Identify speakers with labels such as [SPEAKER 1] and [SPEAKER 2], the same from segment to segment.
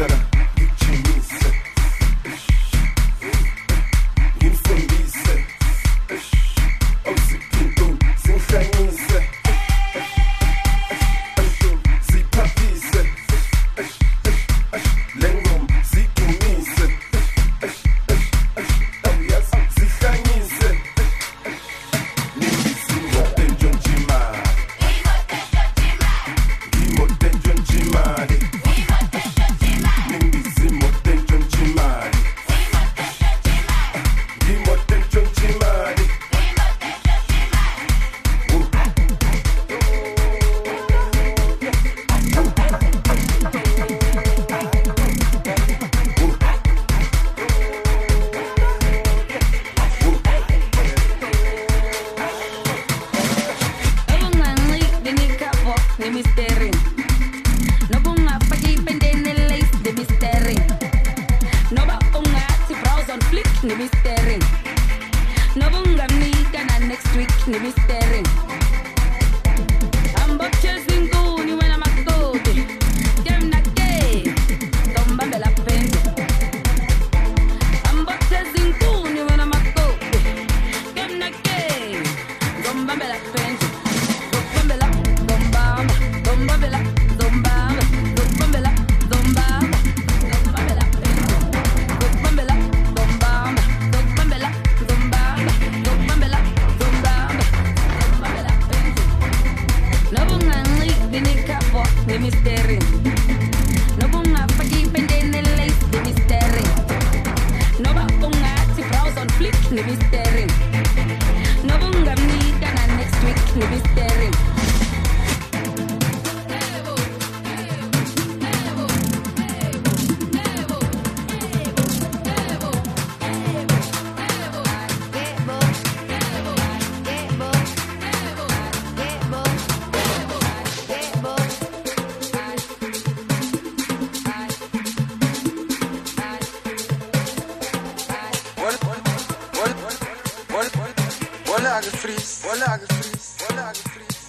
[SPEAKER 1] Yeah.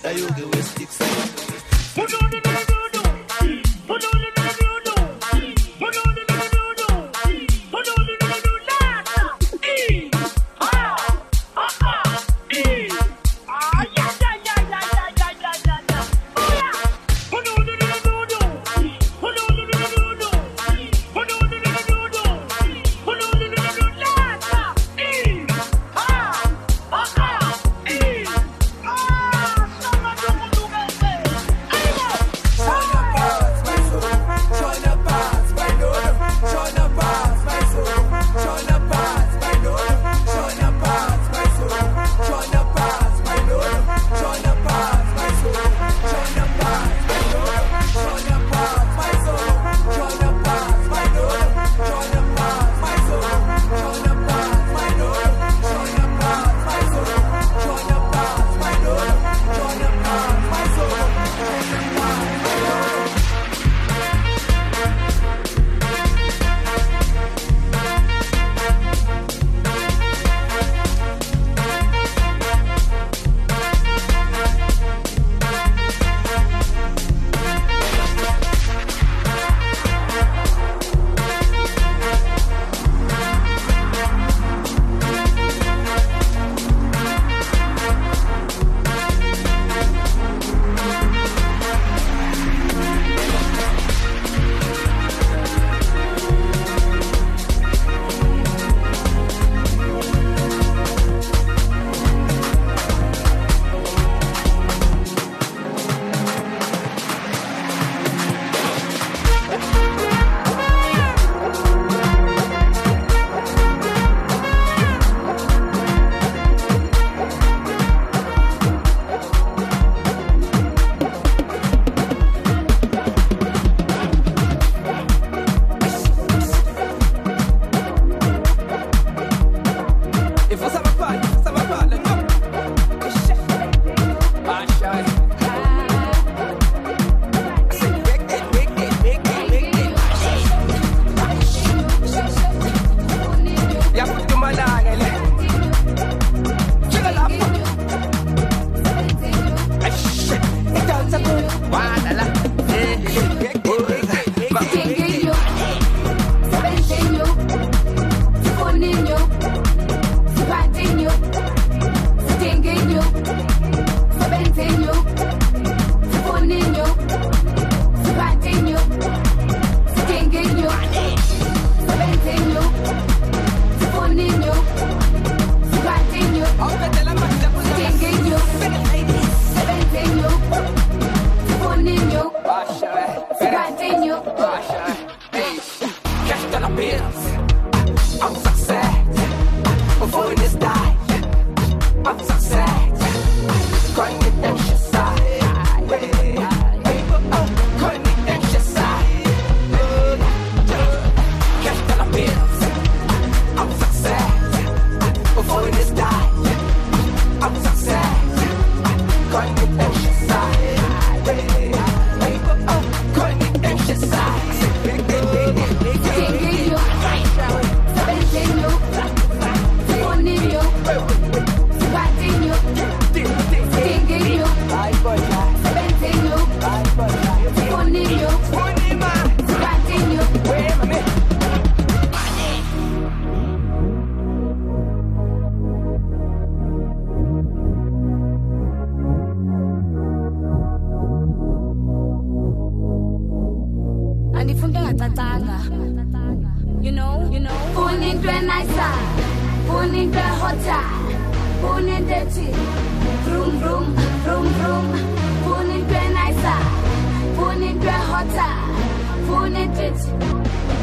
[SPEAKER 2] That
[SPEAKER 3] you give with sticks. Put
[SPEAKER 2] on the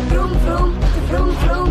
[SPEAKER 2] Brum, brum, brum, brum.